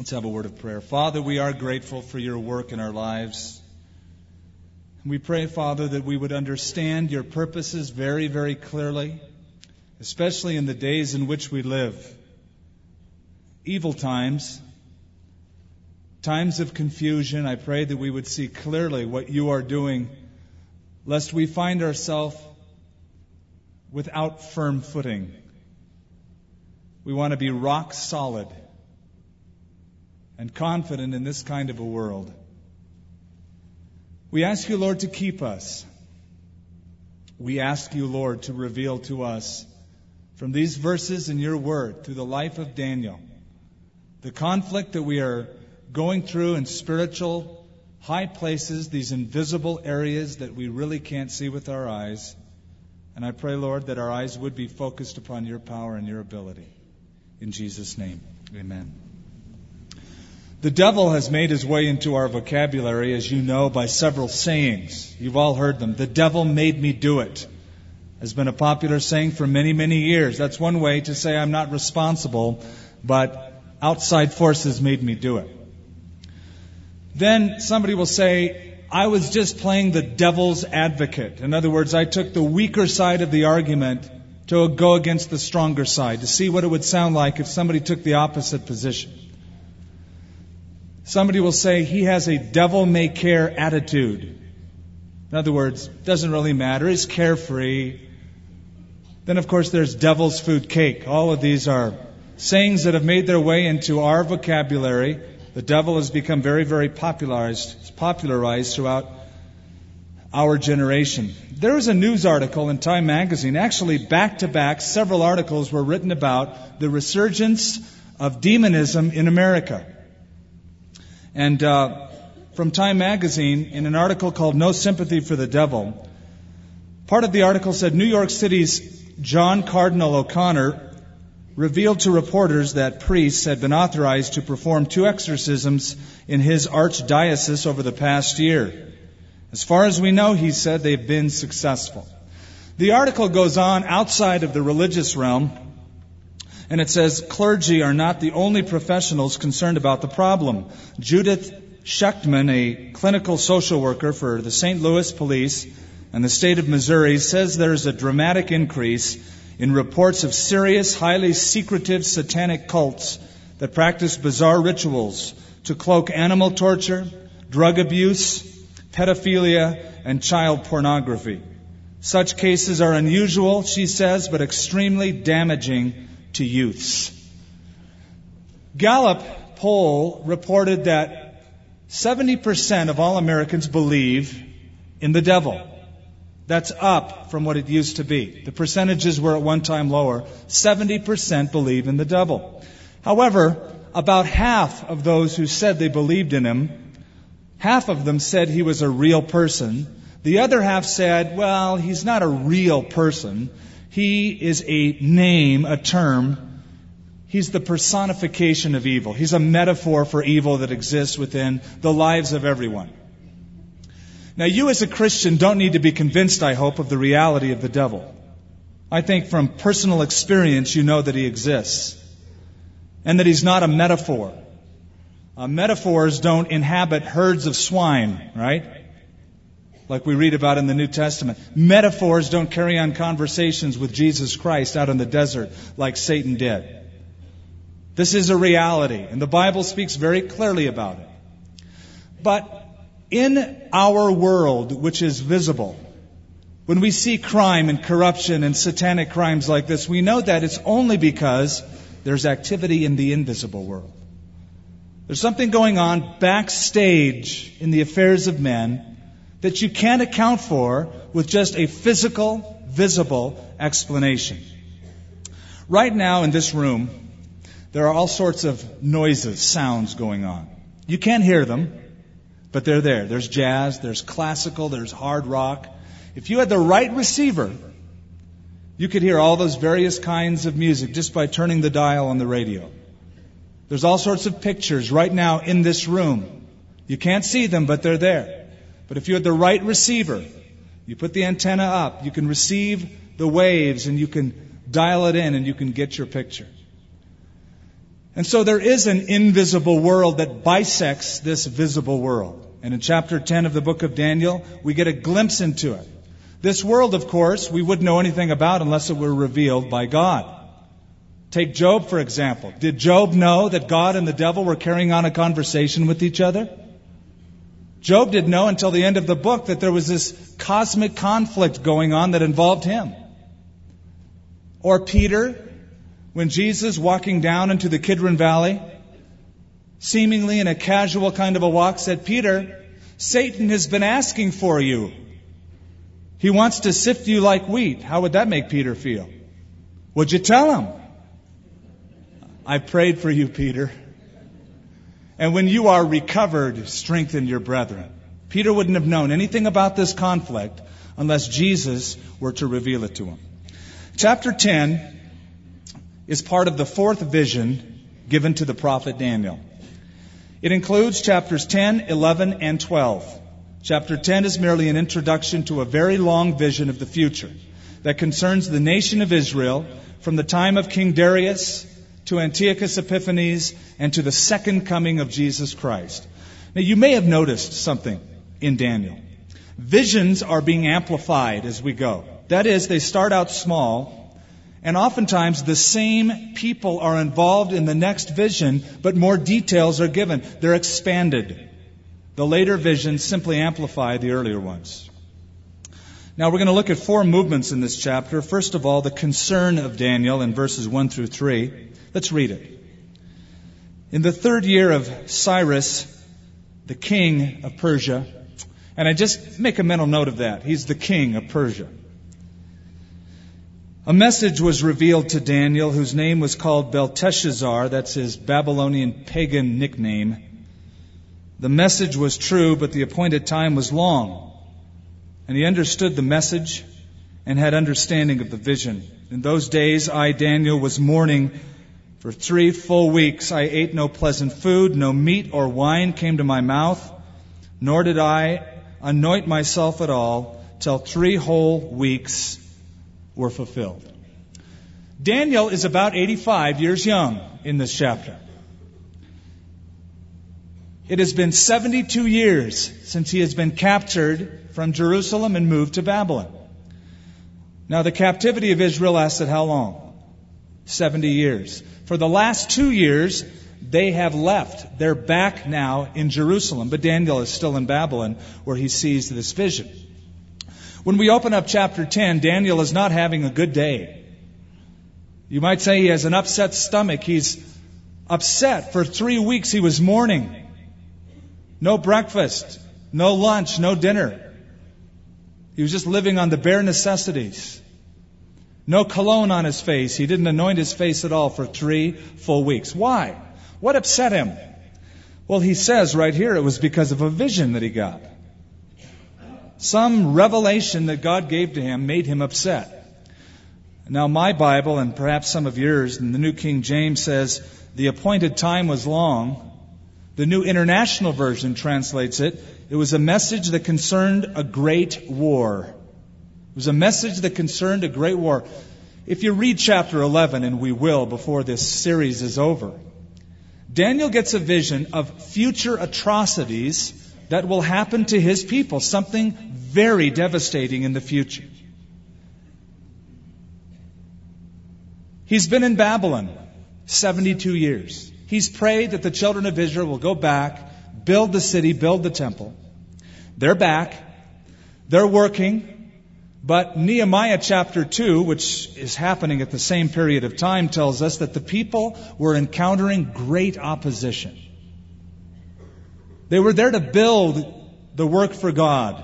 Let's have a word of prayer. Father, we are grateful for your work in our lives. We pray, Father, that we would understand your purposes very, very clearly, especially in the days in which we live. Evil times, times of confusion, I pray that we would see clearly what you are doing, lest we find ourselves without firm footing. We want to be rock solid and confident in this kind of a world. We ask you, Lord, to keep us. We ask you, Lord, to reveal to us from these verses in your word through the life of Daniel the conflict that we are going through in spiritual high places, these invisible areas that we really can't see with our eyes. And I pray, Lord, that our eyes would be focused upon your power and your ability. In Jesus' name, amen. The devil has made his way into our vocabulary, as you know, by several sayings. You've all heard them. The devil made me do it has been a popular saying for many, many years. That's one way to say I'm not responsible, but outside forces made me do it. Then somebody will say, I was just playing the devil's advocate. In other words, I took the weaker side of the argument to go against the stronger side, to see what it would sound like if somebody took the opposite position. Somebody will say he has a devil may care attitude. In other words, doesn't really matter. He's carefree. Then, of course, there's devil's food cake. All of these are sayings that have made their way into our vocabulary. The devil has become very, very popularized, It's popularized throughout our generation. There was a news article in Time magazine, actually back to back, several articles were written about the resurgence of demonism in America. And uh, from Time magazine, in an article called No Sympathy for the Devil, part of the article said New York City's John Cardinal O'Connor revealed to reporters that priests had been authorized to perform two exorcisms in his archdiocese over the past year. As far as we know, he said, they've been successful. The article goes on outside of the religious realm, and it says clergy are not the only professionals concerned about the problem. Judith Schechtman, a clinical social worker for the St. Louis Police and the state of Missouri, says there is a dramatic increase in reports of serious, highly secretive satanic cults that practice bizarre rituals to cloak animal torture, drug abuse, pedophilia, and child pornography. Such cases are unusual, she says, but extremely damaging to youths. Gallup poll reported that 70% of all Americans believe in the devil. That's up from what it used to be. The percentages were at one time lower. 70% believe in the devil. However, about half of those who said they believed in him, half of them said he was a real person. The other half said, well, he's not a real person. He is a name, a term. He's the personification of evil. He's a metaphor for evil that exists within the lives of everyone. Now, you as a Christian don't need to be convinced, I hope, of the reality of the devil. I think from personal experience, you know that he exists and that he's not a metaphor. Uh, metaphors don't inhabit herds of swine, right? Like we read about in the New Testament. Metaphors don't carry on conversations with Jesus Christ out in the desert like Satan did. This is a reality, and the Bible speaks very clearly about it. But in our world, which is visible, when we see crime and corruption and satanic crimes like this, we know that it's only because there's activity in the invisible world. There's something going on backstage in the affairs of men that you can't account for with just a physical, visible explanation. Right now in this room, there are all sorts of noises, sounds going on. You can't hear them, but they're there. There's jazz, there's classical, there's hard rock. If you had the right receiver, you could hear all those various kinds of music just by turning the dial on the radio. There's all sorts of pictures right now in this room. You can't see them, but they're there. But if you had the right receiver, you put the antenna up, you can receive the waves and you can dial it in and you can get your picture. And so there is an invisible world that bisects this visible world. And in chapter 10 of the book of Daniel, we get a glimpse into it. This world, of course, we wouldn't know anything about unless it were revealed by God. Take Job, for example. Did Job know that God and the devil were carrying on a conversation with each other? Job didn't know until the end of the book that there was this cosmic conflict going on that involved him. Or Peter, when Jesus, walking down into the Kidron Valley, seemingly in a casual kind of a walk, said, Peter, Satan has been asking for you. He wants to sift you like wheat. How would that make Peter feel? Would you tell him? I prayed for you, Peter. And when you are recovered, strengthen your brethren. Peter wouldn't have known anything about this conflict unless Jesus were to reveal it to him. Chapter 10 is part of the fourth vision given to the prophet Daniel. It includes chapters 10, 11, and 12. Chapter 10 is merely an introduction to a very long vision of the future that concerns the nation of Israel from the time of King Darius to Antiochus Epiphanes, and to the second coming of Jesus Christ. Now, you may have noticed something in Daniel. Visions are being amplified as we go. That is, they start out small, and oftentimes the same people are involved in the next vision, but more details are given. They're expanded. The later visions simply amplify the earlier ones. Now we're going to look at four movements in this chapter. First of all, the concern of Daniel in verses 1 through 3. Let's read it. In the third year of Cyrus, the king of Persia, and I just make a mental note of that. He's the king of Persia. A message was revealed to Daniel, whose name was called Belteshazzar. That's his Babylonian pagan nickname. The message was true, but the appointed time was long. And he understood the message and had understanding of the vision. In those days, I, Daniel, was mourning for three full weeks I ate no pleasant food, no meat or wine came to my mouth, nor did I anoint myself at all till three whole weeks were fulfilled. Daniel is about 85 years young in this chapter. It has been 72 years since he has been captured from Jerusalem and moved to Babylon. Now, the captivity of Israel lasted how long? 70 years. For the last two years, they have left. They're back now in Jerusalem, but Daniel is still in Babylon where he sees this vision. When we open up chapter 10, Daniel is not having a good day. You might say he has an upset stomach. He's upset. For three weeks he was mourning. No breakfast, no lunch, no dinner. He was just living on the bare necessities. No cologne on his face. He didn't anoint his face at all for three full weeks. Why? What upset him? Well, he says right here it was because of a vision that he got. Some revelation that God gave to him made him upset. Now, my Bible, and perhaps some of yours, in the New King James says, the appointed time was long. The New International Version translates it, it was a message that concerned a great war. It was a message that concerned a great war. If you read chapter 11, and we will before this series is over, Daniel gets a vision of future atrocities that will happen to his people, something very devastating in the future. He's been in Babylon 72 years. He's prayed that the children of Israel will go back, build the city, build the temple. They're back. They're working. But Nehemiah chapter 2, which is happening at the same period of time, tells us that the people were encountering great opposition. They were there to build the work for God,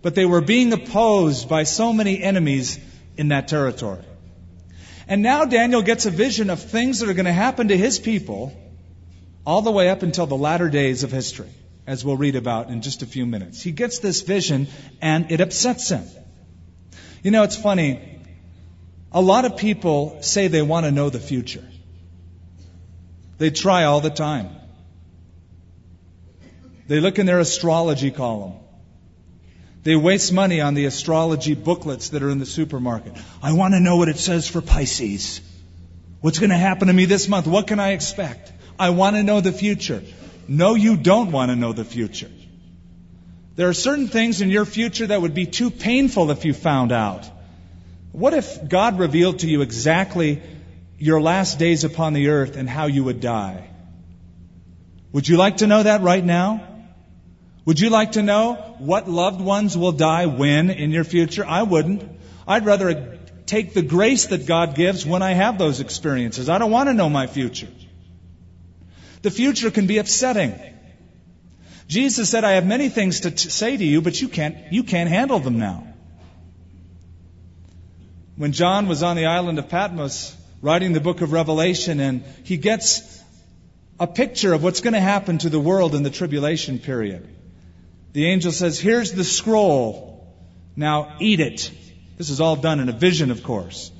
but they were being opposed by so many enemies in that territory. And now Daniel gets a vision of things that are going to happen to his people all the way up until the latter days of history, as we'll read about in just a few minutes. He gets this vision and it upsets him. You know, it's funny. A lot of people say they want to know the future. They try all the time. They look in their astrology column. They waste money on the astrology booklets that are in the supermarket. I want to know what it says for Pisces. What's going to happen to me this month? What can I expect? I want to know the future. No, you don't want to know the future. There are certain things in your future that would be too painful if you found out. What if God revealed to you exactly your last days upon the earth and how you would die? Would you like to know that right now? Would you like to know what loved ones will die when in your future? I wouldn't. I'd rather take the grace that God gives when I have those experiences. I don't want to know my future. The future can be upsetting. Jesus said, I have many things to t- say to you, but you can't, you can't handle them now. When John was on the island of Patmos writing the book of Revelation and he gets a picture of what's going to happen to the world in the tribulation period. The angel says, here's the scroll. Now eat it. This is all done in a vision, of course.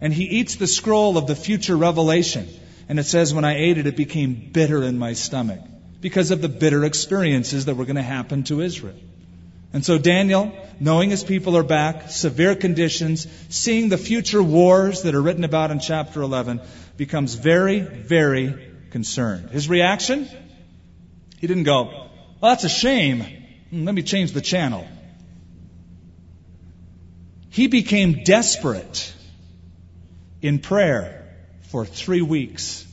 And he eats the scroll of the future revelation. And it says, when I ate it, it became bitter in my stomach because of the bitter experiences that were going to happen to Israel. And so Daniel, knowing his people are back, severe conditions, seeing the future wars that are written about in chapter 11, becomes very, very concerned. His reaction? He didn't go, well, that's a shame. Hmm, let me change the channel. He became desperate in prayer for three weeks.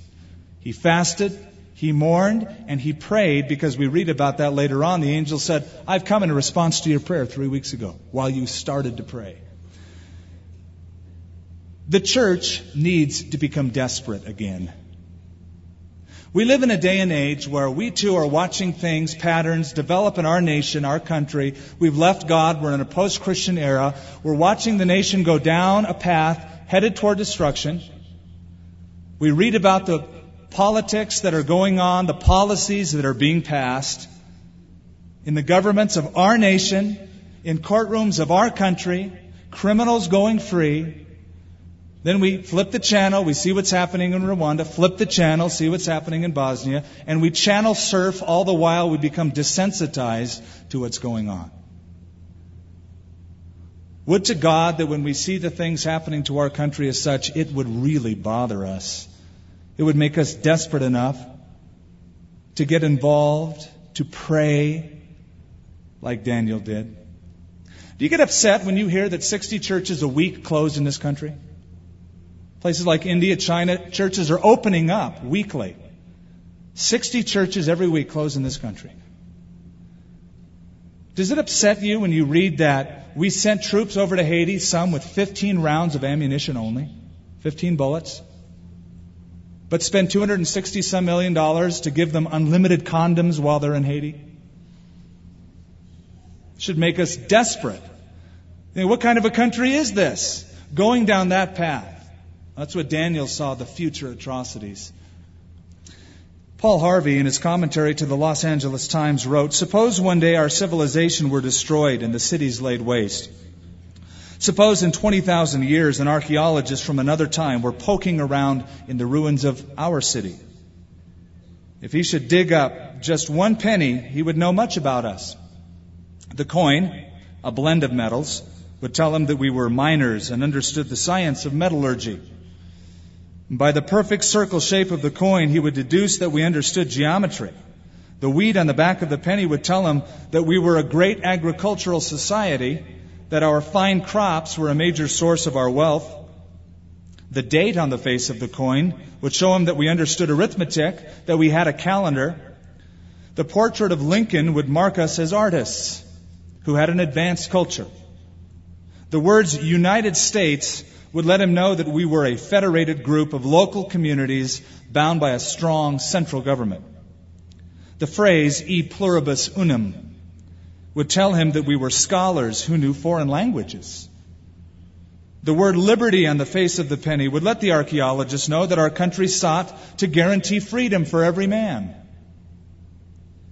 He fasted, he mourned and he prayed because we read about that later on. The angel said, I've come in response to your prayer three weeks ago while you started to pray. The church needs to become desperate again. We live in a day and age where we too are watching things, patterns develop in our nation, our country. We've left God. We're in a post-Christian era. We're watching the nation go down a path headed toward destruction. We read about the politics that are going on, the policies that are being passed in the governments of our nation, in courtrooms of our country, criminals going free. Then we flip the channel, we see what's happening in Rwanda, flip the channel, see what's happening in Bosnia, and we channel surf all the while we become desensitized to what's going on. Would to God that when we see the things happening to our country as such, it would really bother us. It would make us desperate enough to get involved, to pray like Daniel did. Do you get upset when you hear that 60 churches a week close in this country? Places like India, China, churches are opening up weekly. 60 churches every week close in this country. Does it upset you when you read that we sent troops over to Haiti, some with 15 rounds of ammunition only? 15 bullets? but spend 260 some million dollars to give them unlimited condoms while they're in Haiti? Should make us desperate. What kind of a country is this? Going down that path. That's what Daniel saw the future atrocities. Paul Harvey, in his commentary to the Los Angeles Times, wrote Suppose one day our civilization were destroyed and the cities laid waste. Suppose in 20,000 years an archaeologist from another time were poking around in the ruins of our city. If he should dig up just one penny, he would know much about us. The coin, a blend of metals, would tell him that we were miners and understood the science of metallurgy. By the perfect circle shape of the coin, he would deduce that we understood geometry. The weed on the back of the penny would tell him that we were a great agricultural society that our fine crops were a major source of our wealth. The date on the face of the coin would show him that we understood arithmetic, that we had a calendar. The portrait of Lincoln would mark us as artists who had an advanced culture. The words United States would let him know that we were a federated group of local communities bound by a strong central government. The phrase e pluribus unum would tell him that we were scholars who knew foreign languages. The word liberty on the face of the penny would let the archaeologist know that our country sought to guarantee freedom for every man.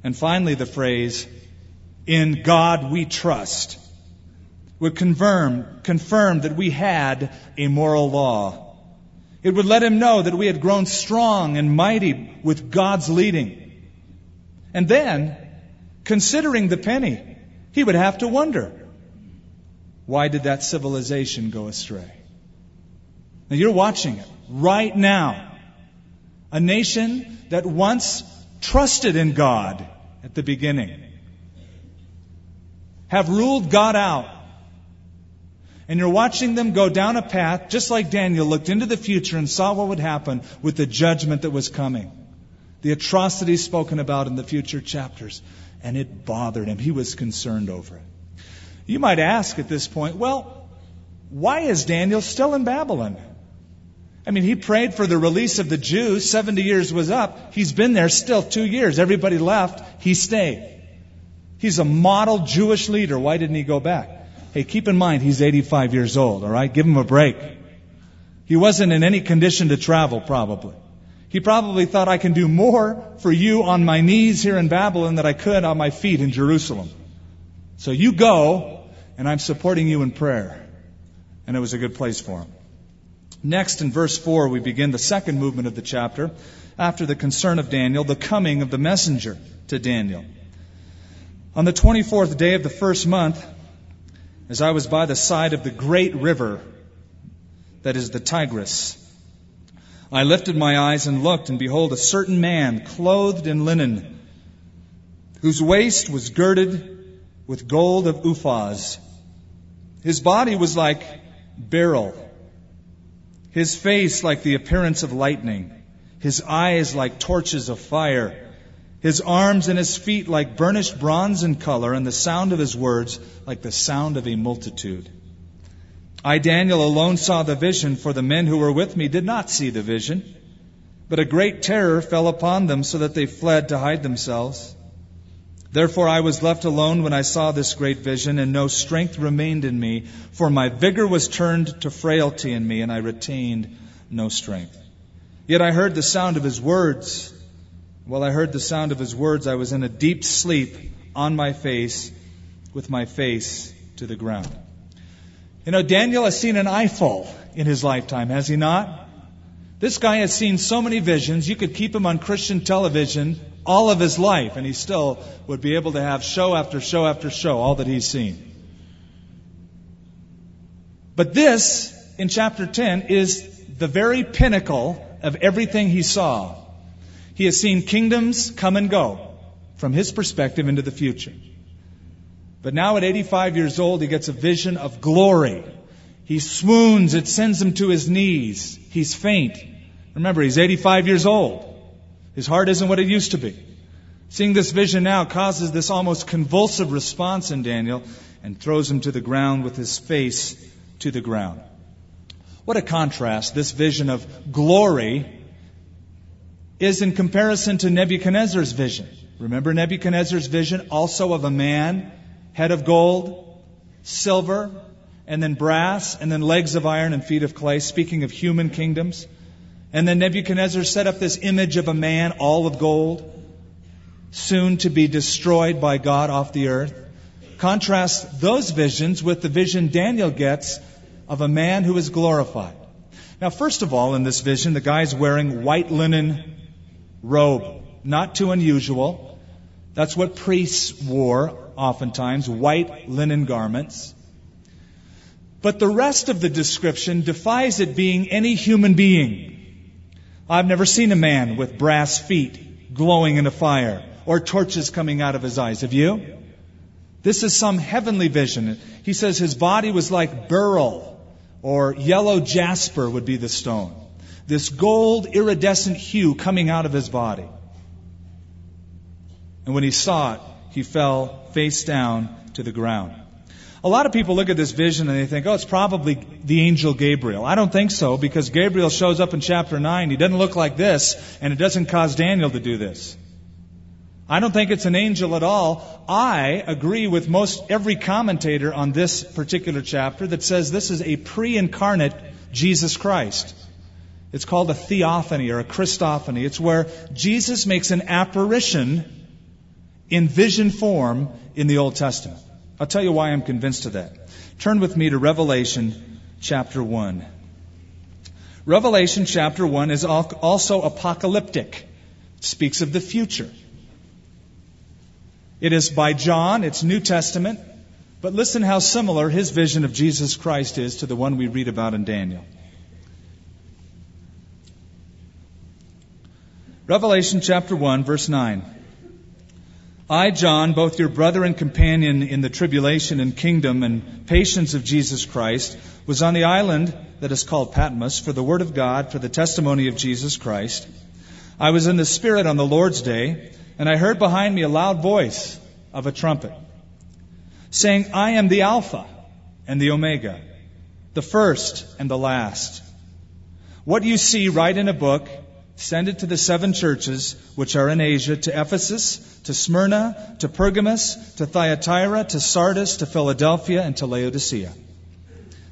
And finally, the phrase, in God we trust, would confirm, confirm that we had a moral law. It would let him know that we had grown strong and mighty with God's leading. And then, considering the penny, he would have to wonder why did that civilization go astray? Now you're watching it right now. A nation that once trusted in God at the beginning have ruled God out. And you're watching them go down a path, just like Daniel looked into the future and saw what would happen with the judgment that was coming. The atrocities spoken about in the future chapters. And it bothered him. He was concerned over it. You might ask at this point, well, why is Daniel still in Babylon? I mean, he prayed for the release of the Jews. 70 years was up. He's been there still two years. Everybody left. He stayed. He's a model Jewish leader. Why didn't he go back? Hey, keep in mind, he's 85 years old, all right? Give him a break. He wasn't in any condition to travel, probably. He probably thought, I can do more for you on my knees here in Babylon than I could on my feet in Jerusalem. So you go, and I'm supporting you in prayer. And it was a good place for him. Next, in verse 4, we begin the second movement of the chapter. After the concern of Daniel, the coming of the messenger to Daniel. On the 24th day of the first month, as I was by the side of the great river that is the Tigris, I lifted my eyes and looked, and behold, a certain man clothed in linen, whose waist was girded with gold of Uphaz. His body was like beryl his face like the appearance of lightning, his eyes like torches of fire, his arms and his feet like burnished bronze in color, and the sound of his words like the sound of a multitude. I, Daniel, alone saw the vision, for the men who were with me did not see the vision. But a great terror fell upon them, so that they fled to hide themselves. Therefore I was left alone when I saw this great vision, and no strength remained in me, for my vigor was turned to frailty in me, and I retained no strength. Yet I heard the sound of his words. While I heard the sound of his words, I was in a deep sleep on my face, with my face to the ground. You know, Daniel has seen an eyeful in his lifetime, has he not? This guy has seen so many visions, you could keep him on Christian television all of his life, and he still would be able to have show after show after show, all that he's seen. But this, in chapter 10, is the very pinnacle of everything he saw. He has seen kingdoms come and go from his perspective into the future. But now at 85 years old, he gets a vision of glory. He swoons, it sends him to his knees. He's faint. Remember, he's 85 years old. His heart isn't what it used to be. Seeing this vision now causes this almost convulsive response in Daniel and throws him to the ground with his face to the ground. What a contrast this vision of glory is in comparison to Nebuchadnezzar's vision. Remember Nebuchadnezzar's vision also of a man, head of gold, silver, and then brass, and then legs of iron and feet of clay, speaking of human kingdoms. And then Nebuchadnezzar set up this image of a man, all of gold, soon to be destroyed by God off the earth. Contrast those visions with the vision Daniel gets of a man who is glorified. Now, first of all, in this vision, the guy's wearing white linen robe. Not too unusual. That's what priests wore oftentimes, white linen garments. But the rest of the description defies it being any human being. I've never seen a man with brass feet glowing in a fire or torches coming out of his eyes. Have you? This is some heavenly vision. He says his body was like beryl or yellow jasper would be the stone. This gold iridescent hue coming out of his body. And when he saw it, he fell face down to the ground. A lot of people look at this vision and they think, oh, it's probably the angel Gabriel. I don't think so because Gabriel shows up in chapter 9. He doesn't look like this and it doesn't cause Daniel to do this. I don't think it's an angel at all. I agree with most every commentator on this particular chapter that says this is a pre-incarnate Jesus Christ. It's called a theophany or a Christophany. It's where Jesus makes an apparition in vision form in the Old Testament. I'll tell you why I'm convinced of that. Turn with me to Revelation chapter 1. Revelation chapter 1 is also apocalyptic. It speaks of the future. It is by John, it's New Testament, but listen how similar his vision of Jesus Christ is to the one we read about in Daniel. Revelation chapter 1, verse 9. I, John, both your brother and companion in the tribulation and kingdom and patience of Jesus Christ, was on the island that is called Patmos for the word of God, for the testimony of Jesus Christ. I was in the Spirit on the Lord's day, and I heard behind me a loud voice of a trumpet, saying, I am the Alpha and the Omega, the first and the last. What you see, write in a book Send it to the seven churches which are in Asia, to Ephesus, to Smyrna, to Pergamos, to Thyatira, to Sardis, to Philadelphia, and to Laodicea.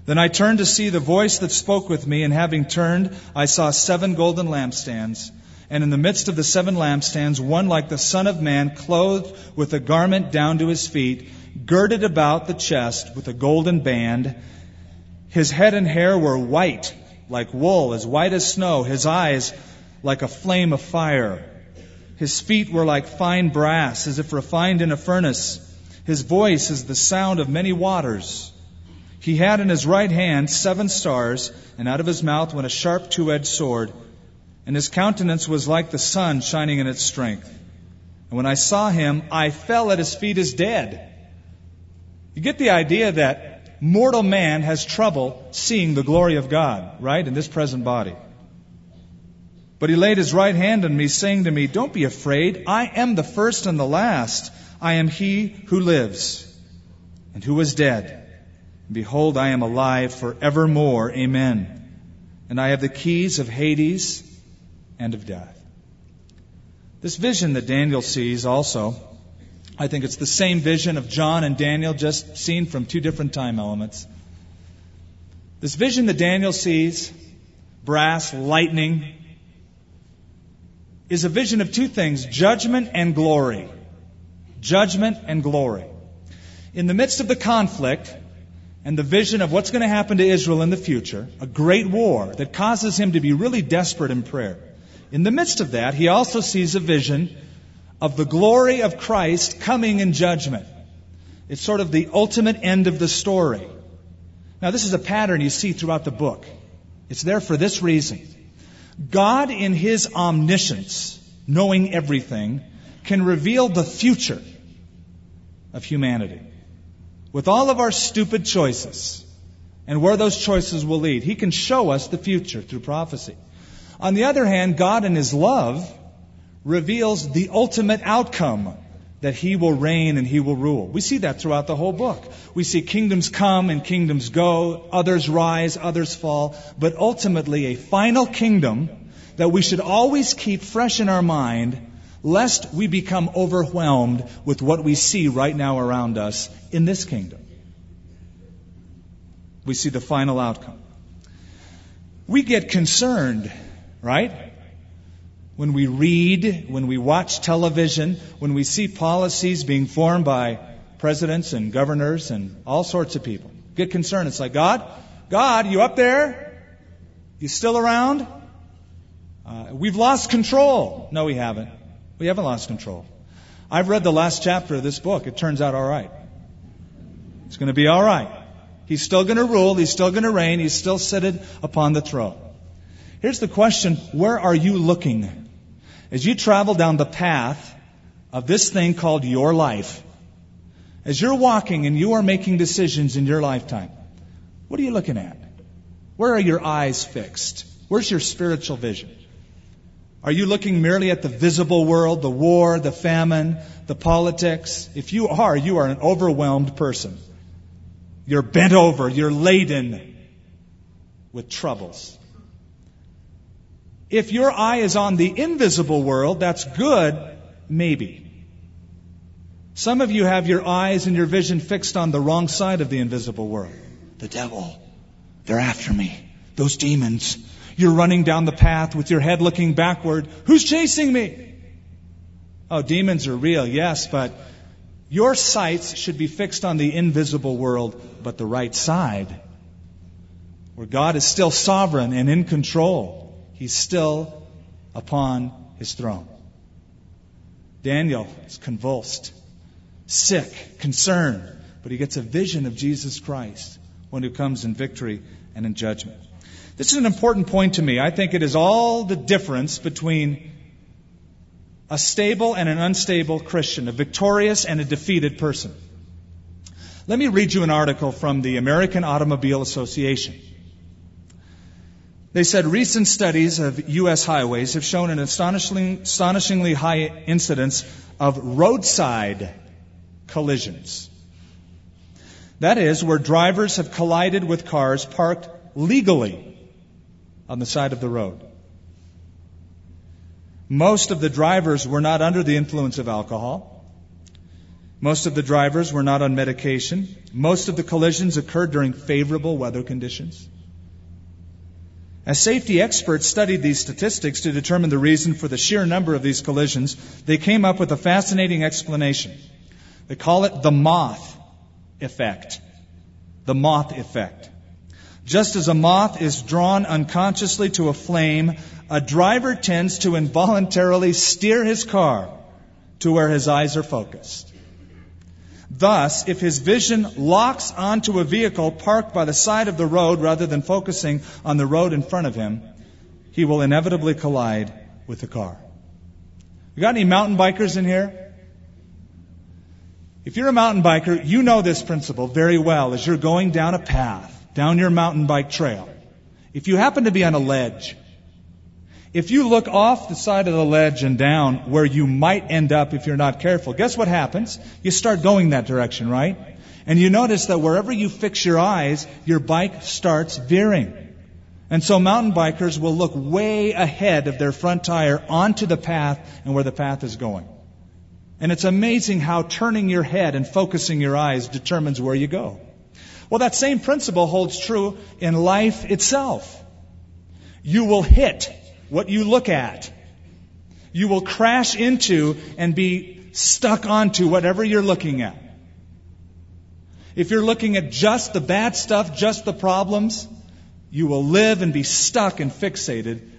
Then I turned to see the voice that spoke with me, and having turned, I saw seven golden lampstands. And in the midst of the seven lampstands, one like the Son of Man, clothed with a garment down to his feet, girded about the chest with a golden band. His head and hair were white, like wool, as white as snow. His eyes like a flame of fire. His feet were like fine brass, as if refined in a furnace. His voice is the sound of many waters. He had in his right hand seven stars, and out of his mouth went a sharp two edged sword, and his countenance was like the sun shining in its strength. And when I saw him, I fell at his feet as dead. You get the idea that mortal man has trouble seeing the glory of God, right, in this present body. But he laid his right hand on me, saying to me, Don't be afraid. I am the first and the last. I am he who lives and who was dead. Behold, I am alive forevermore. Amen. And I have the keys of Hades and of death. This vision that Daniel sees also, I think it's the same vision of John and Daniel, just seen from two different time elements. This vision that Daniel sees, brass, lightning, is a vision of two things judgment and glory. Judgment and glory. In the midst of the conflict and the vision of what's going to happen to Israel in the future, a great war that causes him to be really desperate in prayer. In the midst of that, he also sees a vision of the glory of Christ coming in judgment. It's sort of the ultimate end of the story. Now, this is a pattern you see throughout the book. It's there for this reason. God, in His omniscience, knowing everything, can reveal the future of humanity. With all of our stupid choices and where those choices will lead, He can show us the future through prophecy. On the other hand, God, in His love, reveals the ultimate outcome that he will reign and he will rule. We see that throughout the whole book. We see kingdoms come and kingdoms go, others rise, others fall, but ultimately a final kingdom that we should always keep fresh in our mind lest we become overwhelmed with what we see right now around us in this kingdom. We see the final outcome. We get concerned, right? When we read, when we watch television, when we see policies being formed by presidents and governors and all sorts of people. Get concerned. It's like, God, God, you up there? You still around? Uh, we've lost control. No, we haven't. We haven't lost control. I've read the last chapter of this book. It turns out all right. It's going to be all right. He's still going to rule. He's still going to reign. He's still seated upon the throne. Here's the question where are you looking? As you travel down the path of this thing called your life, as you're walking and you are making decisions in your lifetime, what are you looking at? Where are your eyes fixed? Where's your spiritual vision? Are you looking merely at the visible world, the war, the famine, the politics? If you are, you are an overwhelmed person. You're bent over, you're laden with troubles. If your eye is on the invisible world, that's good, maybe. Some of you have your eyes and your vision fixed on the wrong side of the invisible world. The devil. They're after me. Those demons. You're running down the path with your head looking backward. Who's chasing me? Oh, demons are real, yes, but your sights should be fixed on the invisible world, but the right side, where God is still sovereign and in control. He's still upon his throne. Daniel is convulsed, sick, concerned, but he gets a vision of Jesus Christ, one who comes in victory and in judgment. This is an important point to me. I think it is all the difference between a stable and an unstable Christian, a victorious and a defeated person. Let me read you an article from the American Automobile Association. They said recent studies of U.S. highways have shown an astonishingly, astonishingly high incidence of roadside collisions. That is, where drivers have collided with cars parked legally on the side of the road. Most of the drivers were not under the influence of alcohol. Most of the drivers were not on medication. Most of the collisions occurred during favorable weather conditions. As safety experts studied these statistics to determine the reason for the sheer number of these collisions, they came up with a fascinating explanation. They call it the moth effect. The moth effect. Just as a moth is drawn unconsciously to a flame, a driver tends to involuntarily steer his car to where his eyes are focused. Thus, if his vision locks onto a vehicle parked by the side of the road rather than focusing on the road in front of him, he will inevitably collide with the car. You got any mountain bikers in here? If you're a mountain biker, you know this principle very well as you're going down a path, down your mountain bike trail. If you happen to be on a ledge, if you look off the side of the ledge and down where you might end up if you're not careful, guess what happens? You start going that direction, right? And you notice that wherever you fix your eyes, your bike starts veering. And so mountain bikers will look way ahead of their front tire onto the path and where the path is going. And it's amazing how turning your head and focusing your eyes determines where you go. Well, that same principle holds true in life itself. You will hit what you look at. You will crash into and be stuck onto whatever you're looking at. If you're looking at just the bad stuff, just the problems, you will live and be stuck and fixated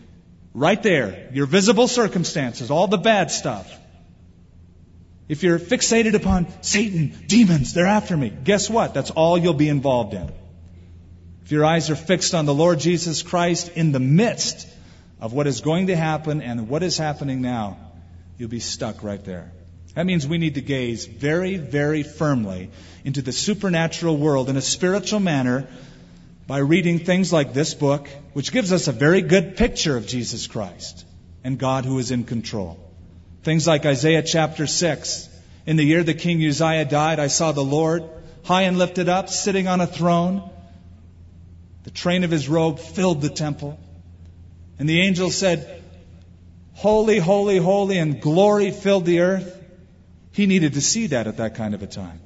right there. Your visible circumstances, all the bad stuff. If you're fixated upon Satan, demons, they're after me, guess what? That's all you'll be involved in. If your eyes are fixed on the Lord Jesus Christ in the midst of what is going to happen and what is happening now, you'll be stuck right there. That means we need to gaze very, very firmly into the supernatural world in a spiritual manner by reading things like this book, which gives us a very good picture of Jesus Christ and God who is in control. Things like Isaiah chapter 6. In the year that King Uzziah died, I saw the Lord high and lifted up, sitting on a throne. The train of his robe filled the temple. And the angel said, Holy, holy, holy, and glory filled the earth. He needed to see that at that kind of a time.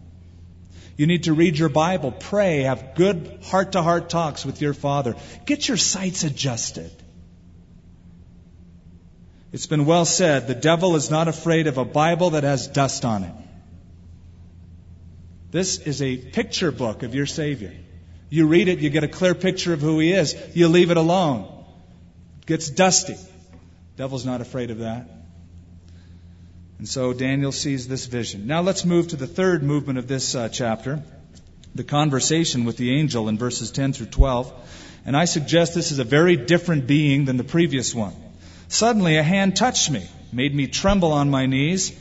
You need to read your Bible, pray, have good heart to heart talks with your Father. Get your sights adjusted. It's been well said the devil is not afraid of a Bible that has dust on it. This is a picture book of your Savior. You read it, you get a clear picture of who He is. You leave it alone gets dusty. Devil's not afraid of that. And so Daniel sees this vision. Now let's move to the third movement of this uh, chapter, the conversation with the angel in verses 10 through 12. And I suggest this is a very different being than the previous one. Suddenly a hand touched me, made me tremble on my knees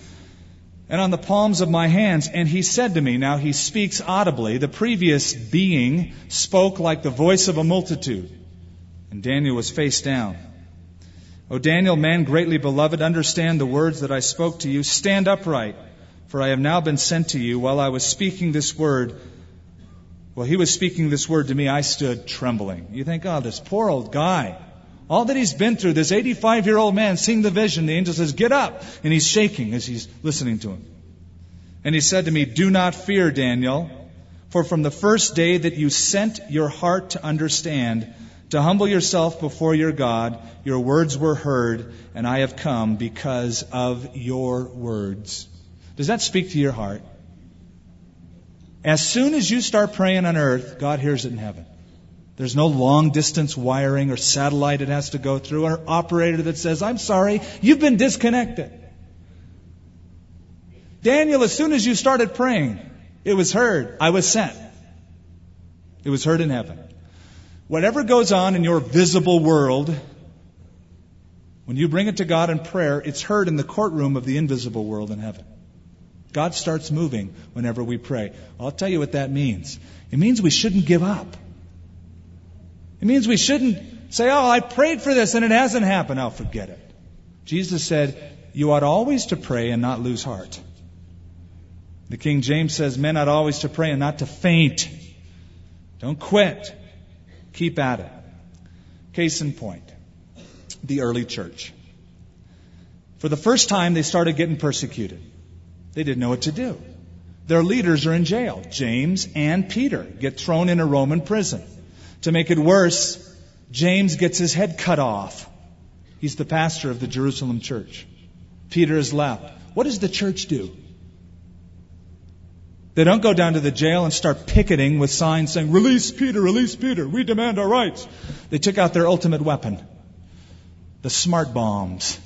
and on the palms of my hands. And he said to me, now he speaks audibly. The previous being spoke like the voice of a multitude. And Daniel was face down. O Daniel, man greatly beloved, understand the words that I spoke to you. Stand upright, for I have now been sent to you. While I was speaking this word, while he was speaking this word to me, I stood trembling. You think, oh, this poor old guy. All that he's been through, this 85 year old man seeing the vision, the angel says, Get up! And he's shaking as he's listening to him. And he said to me, Do not fear, Daniel, for from the first day that you sent your heart to understand, to humble yourself before your God. Your words were heard, and I have come because of your words. Does that speak to your heart? As soon as you start praying on earth, God hears it in heaven. There's no long distance wiring or satellite it has to go through, or operator that says, I'm sorry, you've been disconnected. Daniel, as soon as you started praying, it was heard. I was sent. It was heard in heaven. Whatever goes on in your visible world, When you bring it to God in prayer, it's heard in the courtroom of the invisible world in heaven. God starts moving whenever we pray. I'll tell you what that means. It means we shouldn't give up. It means we shouldn't say, Oh, I prayed for this and it hasn't happened. I'll forget it. Jesus said, You ought always to pray and not lose heart. The King James says, Men ought always to pray and not to faint. Don't quit. Keep at it. Case in point the early church. For the first time, they started getting persecuted. They didn't know what to do. Their leaders are in jail. James and Peter get thrown in a Roman prison. To make it worse, James gets his head cut off. He's the pastor of the Jerusalem church. Peter is left. What does the church do? They don't go down to the jail and start picketing with signs saying, Release Peter, release Peter, we demand our rights. They took out their ultimate weapon the smart bombs.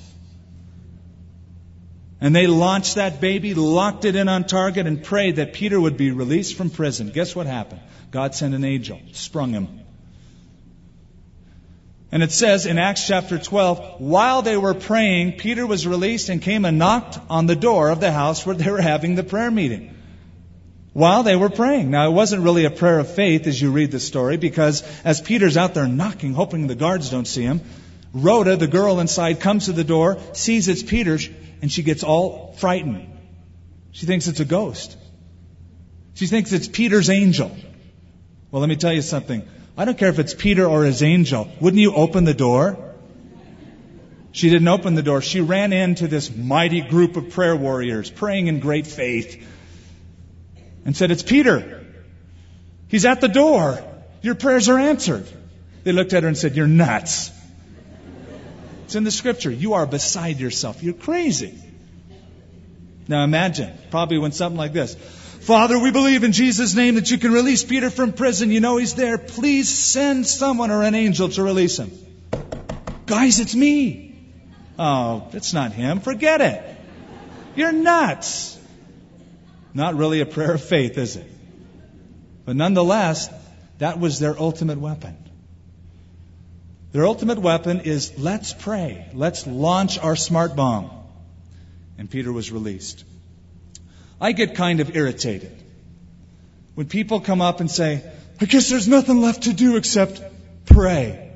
And they launched that baby, locked it in on target, and prayed that Peter would be released from prison. Guess what happened? God sent an angel, sprung him. And it says in Acts chapter 12, while they were praying, Peter was released and came and knocked on the door of the house where they were having the prayer meeting. While they were praying. Now, it wasn't really a prayer of faith as you read the story, because as Peter's out there knocking, hoping the guards don't see him, Rhoda, the girl inside, comes to the door, sees it's Peter, and she gets all frightened. She thinks it's a ghost. She thinks it's Peter's angel. Well, let me tell you something. I don't care if it's Peter or his angel. Wouldn't you open the door? She didn't open the door. She ran into this mighty group of prayer warriors praying in great faith and said, It's Peter. He's at the door. Your prayers are answered. They looked at her and said, You're nuts. It's in the scripture. You are beside yourself. You're crazy. Now imagine, probably when something like this. Father, we believe in Jesus' name that you can release Peter from prison. You know he's there. Please send someone or an angel to release him. Guys, it's me. Oh, it's not him. Forget it. You're nuts. Not really a prayer of faith, is it? But nonetheless, that was their ultimate weapon. Their ultimate weapon is let's pray. Let's launch our smart bomb. And Peter was released. I get kind of irritated when people come up and say, I guess there's nothing left to do except pray.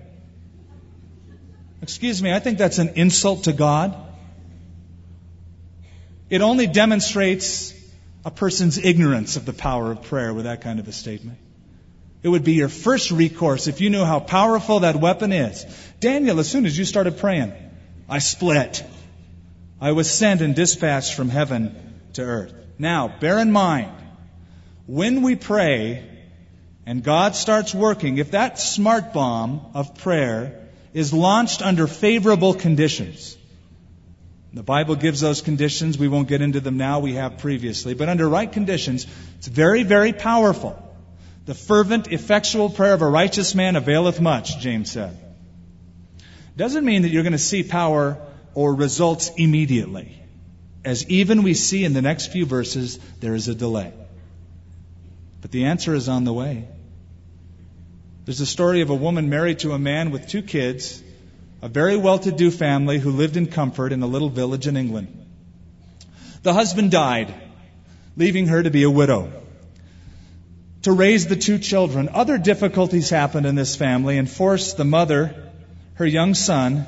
Excuse me, I think that's an insult to God. It only demonstrates a person's ignorance of the power of prayer with that kind of a statement. It would be your first recourse if you knew how powerful that weapon is. Daniel, as soon as you started praying, I split. I was sent and dispatched from heaven to earth. Now, bear in mind, when we pray and God starts working, if that smart bomb of prayer is launched under favorable conditions, the Bible gives those conditions. We won't get into them now. We have previously. But under right conditions, it's very, very powerful. The fervent, effectual prayer of a righteous man availeth much, James said. Doesn't mean that you're going to see power or results immediately. As even we see in the next few verses, there is a delay. But the answer is on the way. There's a story of a woman married to a man with two kids, a very well to do family who lived in comfort in a little village in England. The husband died, leaving her to be a widow to raise the two children. Other difficulties happened in this family and forced the mother, her young son,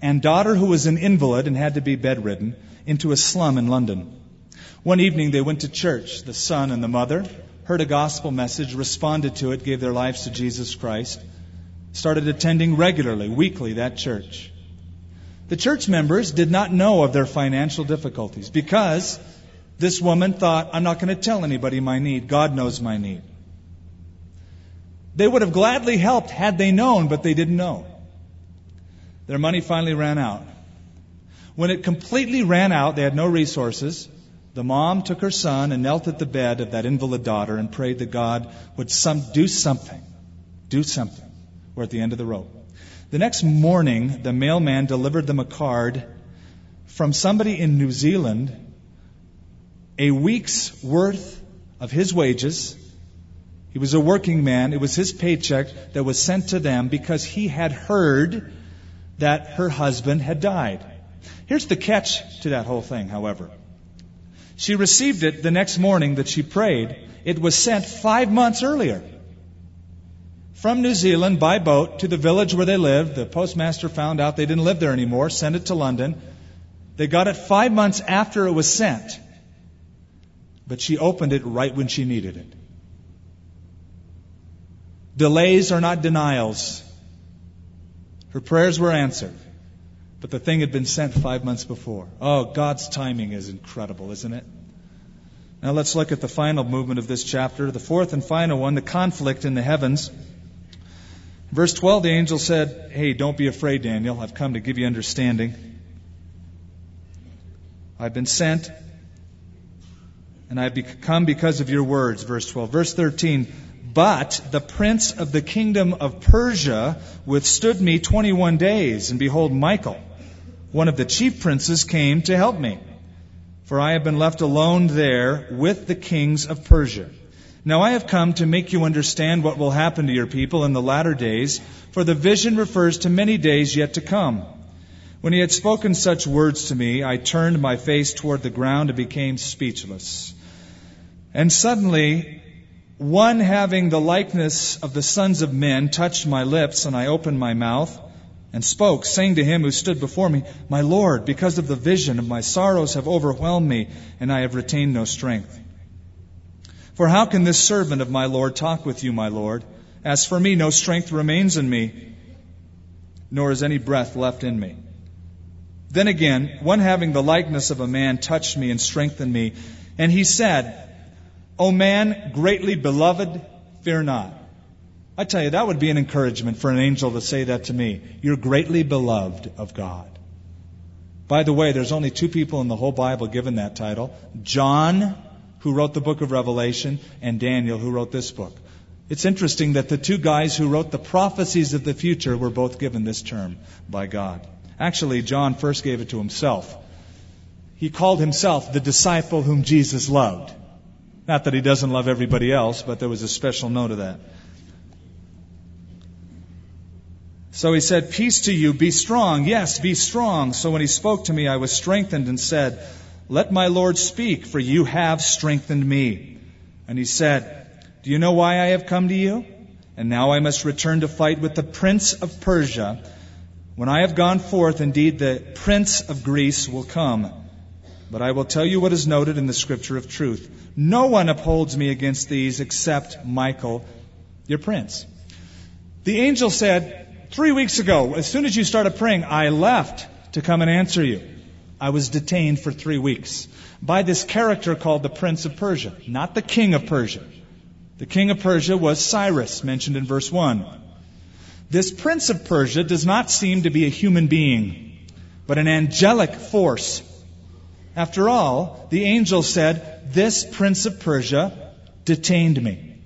and daughter, who was an invalid and had to be bedridden, into a slum in London. One evening they went to church, the son and the mother, heard a gospel message, responded to it, gave their lives to Jesus Christ, started attending regularly, weekly, that church. The church members did not know of their financial difficulties because this woman thought, I'm not going to tell anybody my need. God knows my need. They would have gladly helped had they known, but they didn't know. Their money finally ran out. When it completely ran out, they had no resources. The mom took her son and knelt at the bed of that invalid daughter and prayed that God would some, do something. Do something. We're at the end of the rope. The next morning, the mailman delivered them a card from somebody in New Zealand, a week's worth of his wages he was a working man. It was his paycheck that was sent to them because he had heard that her husband had died. Here's the catch to that whole thing, however. She received it the next morning that she prayed. It was sent five months earlier. From New Zealand by boat to the village where they lived. The postmaster found out they didn't live there anymore, sent it to London. They got it five months after it was sent. But she opened it right when she needed it. Delays are not denials. Her prayers were answered, but the thing had been sent five months before. Oh, God's timing is incredible, isn't it? Now let's look at the final movement of this chapter, the fourth and final one, the conflict in the heavens. Verse 12, the angel said, Hey, don't be afraid, Daniel. I've come to give you understanding. I've been sent, and I've come because of your words. Verse 12. Verse 13, but the prince of the kingdom of Persia withstood me 21 days, and behold, Michael, one of the chief princes, came to help me. For I have been left alone there with the kings of Persia. Now I have come to make you understand what will happen to your people in the latter days, for the vision refers to many days yet to come. When he had spoken such words to me, I turned my face toward the ground and became speechless. And suddenly one having the likeness of the sons of men touched my lips, and I opened my mouth and spoke, saying to him who stood before me, My Lord, because of the vision of my sorrows have overwhelmed me, and I have retained no strength. For how can this servant of my Lord talk with you, my Lord? As for me, no strength remains in me, nor is any breath left in me. Then again, one having the likeness of a man touched me and strengthened me, and he said, O man, greatly beloved, fear not. I tell you, that would be an encouragement for an angel to say that to me. You're greatly beloved of God. By the way, there's only two people in the whole Bible given that title John, who wrote the book of Revelation, and Daniel, who wrote this book. It's interesting that the two guys who wrote the prophecies of the future were both given this term by God. Actually, John first gave it to himself. He called himself the disciple whom Jesus loved. Not that he doesn't love everybody else, but there was a special note of that. So he said, Peace to you, be strong. Yes, be strong. So when he spoke to me, I was strengthened and said, Let my Lord speak, for you have strengthened me. And he said, Do you know why I have come to you? And now I must return to fight with the prince of Persia. When I have gone forth, indeed the prince of Greece will come. But I will tell you what is noted in the scripture of truth. No one upholds me against these except Michael, your prince. The angel said, Three weeks ago, as soon as you started praying, I left to come and answer you. I was detained for three weeks by this character called the Prince of Persia, not the King of Persia. The King of Persia was Cyrus, mentioned in verse 1. This Prince of Persia does not seem to be a human being, but an angelic force after all, the angel said, This prince of Persia detained me.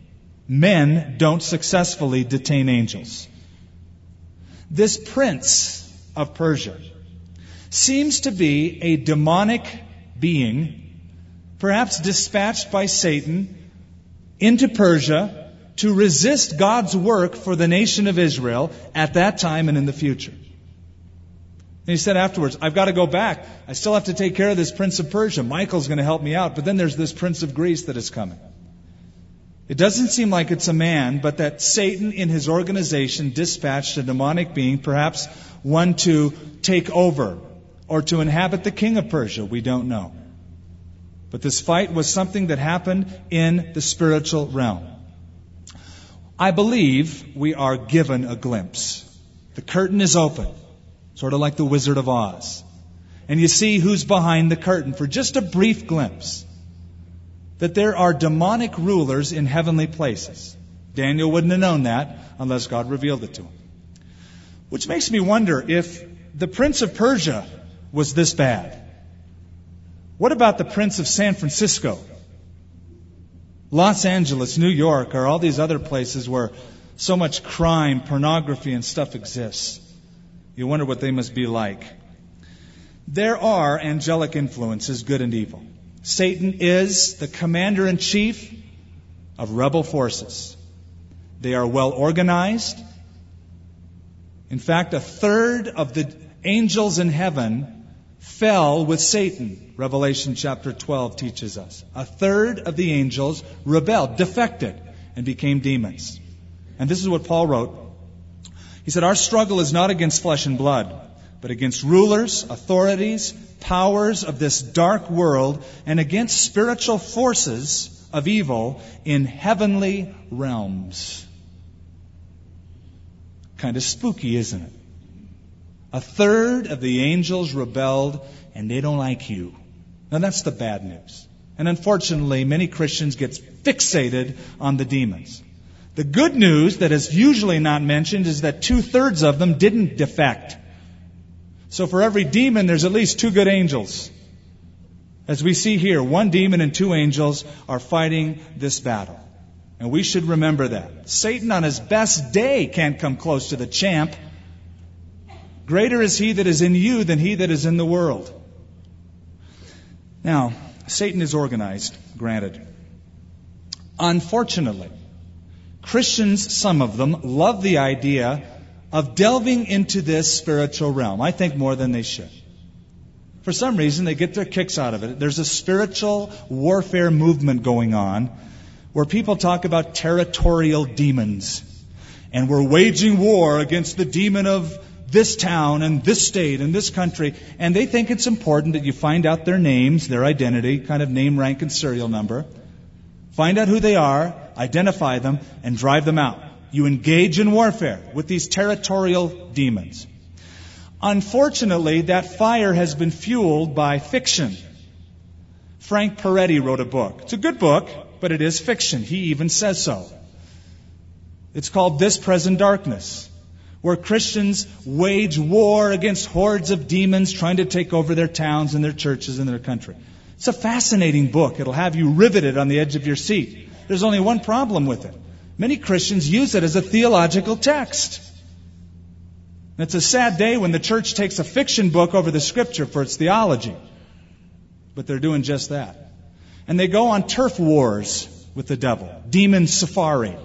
Men don't successfully detain angels. This prince of Persia seems to be a demonic being, perhaps dispatched by Satan into Persia to resist God's work for the nation of Israel at that time and in the future. And he said afterwards, I've got to go back. I still have to take care of this prince of Persia. Michael's going to help me out. But then there's this prince of Greece that is coming. It doesn't seem like it's a man, but that Satan in his organization dispatched a demonic being, perhaps one to take over or to inhabit the king of Persia. We don't know. But this fight was something that happened in the spiritual realm. I believe we are given a glimpse. The curtain is open sort of like the Wizard of Oz. And you see who's behind the curtain for just a brief glimpse. That there are demonic rulers in heavenly places. Daniel wouldn't have known that unless God revealed it to him. Which makes me wonder if the Prince of Persia was this bad. What about the Prince of San Francisco? Los Angeles, New York, or all these other places where so much crime, pornography, and stuff exists. You wonder what they must be like. There are angelic influences, good and evil. Satan is the commander in chief of rebel forces. They are well organized. In fact, a third of the angels in heaven fell with Satan. Revelation chapter 12 teaches us. A third of the angels rebelled, defected, and became demons. And this is what Paul wrote. He said, Our struggle is not against flesh and blood, but against rulers, authorities, powers of this dark world, and against spiritual forces of evil in heavenly realms. Kind of spooky, isn't it? A third of the angels rebelled, and they don't like you. Now that's the bad news. And unfortunately, many Christians get fixated on the demons. The good news that is usually not mentioned is that two thirds of them didn't defect. So for every demon, there's at least two good angels. As we see here, one demon and two angels are fighting this battle. And we should remember that. Satan on his best day can't come close to the champ. Greater is he that is in you than he that is in the world. Now, Satan is organized, granted. Unfortunately, Christians, some of them, love the idea of delving into this spiritual realm. I think more than they should. For some reason, they get their kicks out of it. There's a spiritual warfare movement going on where people talk about territorial demons. And we're waging war against the demon of this town and this state and this country. And they think it's important that you find out their names, their identity, kind of name, rank, and serial number. Find out who they are, identify them, and drive them out. You engage in warfare with these territorial demons. Unfortunately, that fire has been fueled by fiction. Frank Peretti wrote a book. It's a good book, but it is fiction. He even says so. It's called This Present Darkness, where Christians wage war against hordes of demons trying to take over their towns and their churches and their country. It's a fascinating book. It'll have you riveted on the edge of your seat. There's only one problem with it. Many Christians use it as a theological text. it's a sad day when the church takes a fiction book over the scripture for its theology. But they're doing just that. And they go on turf wars with the devil, demon safari,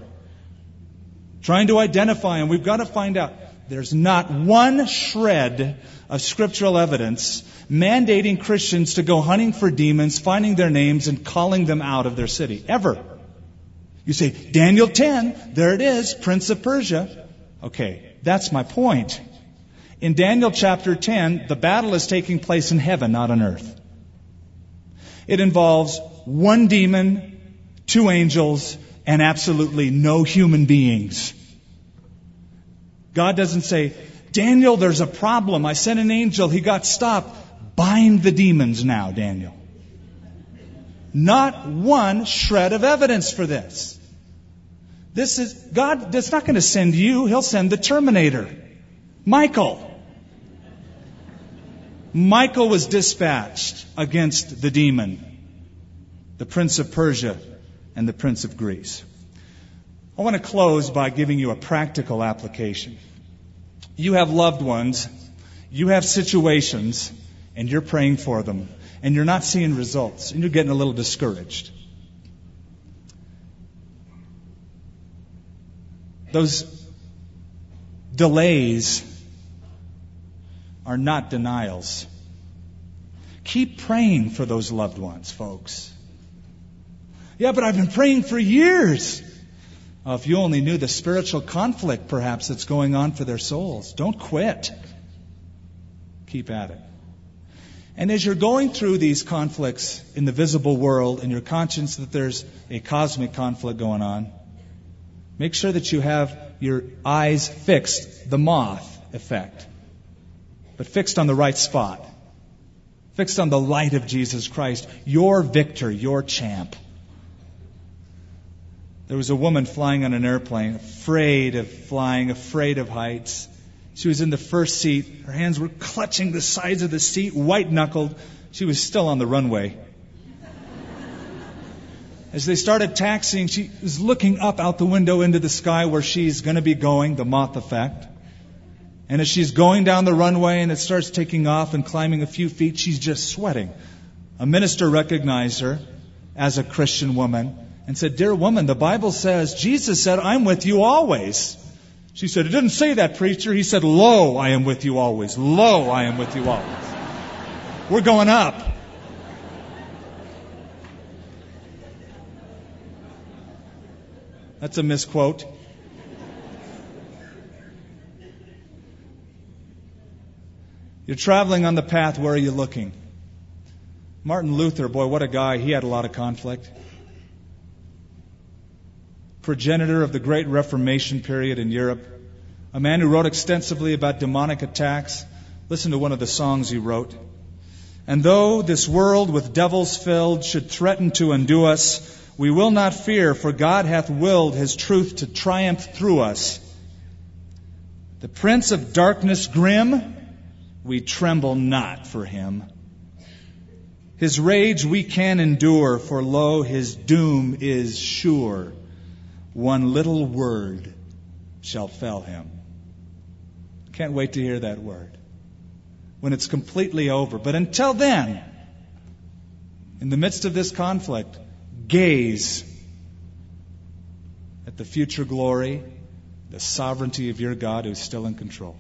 trying to identify, and we've got to find out. There's not one shred of scriptural evidence mandating Christians to go hunting for demons, finding their names, and calling them out of their city. Ever. You say, Daniel 10, there it is, Prince of Persia. Okay, that's my point. In Daniel chapter 10, the battle is taking place in heaven, not on earth. It involves one demon, two angels, and absolutely no human beings. God doesn't say, Daniel, there's a problem. I sent an angel. He got stopped. Bind the demons now, Daniel. Not one shred of evidence for this. This is, God is not going to send you. He'll send the Terminator. Michael. Michael was dispatched against the demon the Prince of Persia, and the Prince of Greece. I want to close by giving you a practical application. You have loved ones, you have situations, and you're praying for them, and you're not seeing results, and you're getting a little discouraged. Those delays are not denials. Keep praying for those loved ones, folks. Yeah, but I've been praying for years. Oh, if you only knew the spiritual conflict perhaps that's going on for their souls. Don't quit. Keep at it. And as you're going through these conflicts in the visible world and you're conscious that there's a cosmic conflict going on, make sure that you have your eyes fixed, the moth effect, but fixed on the right spot, fixed on the light of Jesus Christ, your victor, your champ. There was a woman flying on an airplane, afraid of flying, afraid of heights. She was in the first seat. Her hands were clutching the sides of the seat, white knuckled. She was still on the runway. As they started taxiing, she was looking up out the window into the sky where she's going to be going, the moth effect. And as she's going down the runway and it starts taking off and climbing a few feet, she's just sweating. A minister recognized her as a Christian woman and said, Dear woman, the Bible says, Jesus said, I'm with you always. She said, It didn't say that, preacher. He said, Lo, I am with you always. Lo, I am with you always. We're going up. That's a misquote. You're traveling on the path, where are you looking? Martin Luther, boy, what a guy. He had a lot of conflict. Progenitor of the Great Reformation period in Europe. A man who wrote extensively about demonic attacks. Listen to one of the songs he wrote. And though this world with devils filled should threaten to undo us, we will not fear, for God hath willed his truth to triumph through us. The prince of darkness grim, we tremble not for him. His rage we can endure, for lo, his doom is sure. One little word shall fell him. Can't wait to hear that word when it's completely over. But until then, in the midst of this conflict, gaze at the future glory, the sovereignty of your God who's still in control.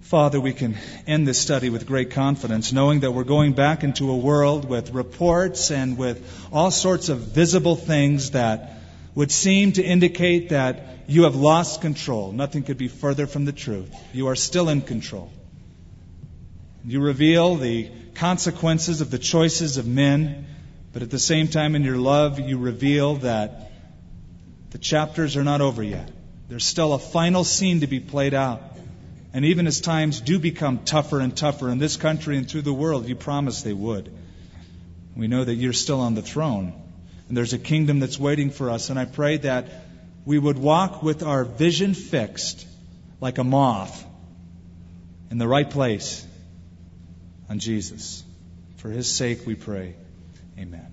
Father, we can end this study with great confidence, knowing that we're going back into a world with reports and with all sorts of visible things that would seem to indicate that you have lost control. Nothing could be further from the truth. You are still in control. You reveal the consequences of the choices of men, but at the same time, in your love, you reveal that the chapters are not over yet. There's still a final scene to be played out. And even as times do become tougher and tougher in this country and through the world, you promised they would. We know that you're still on the throne. And there's a kingdom that's waiting for us. And I pray that we would walk with our vision fixed like a moth in the right place on Jesus. For his sake we pray. Amen.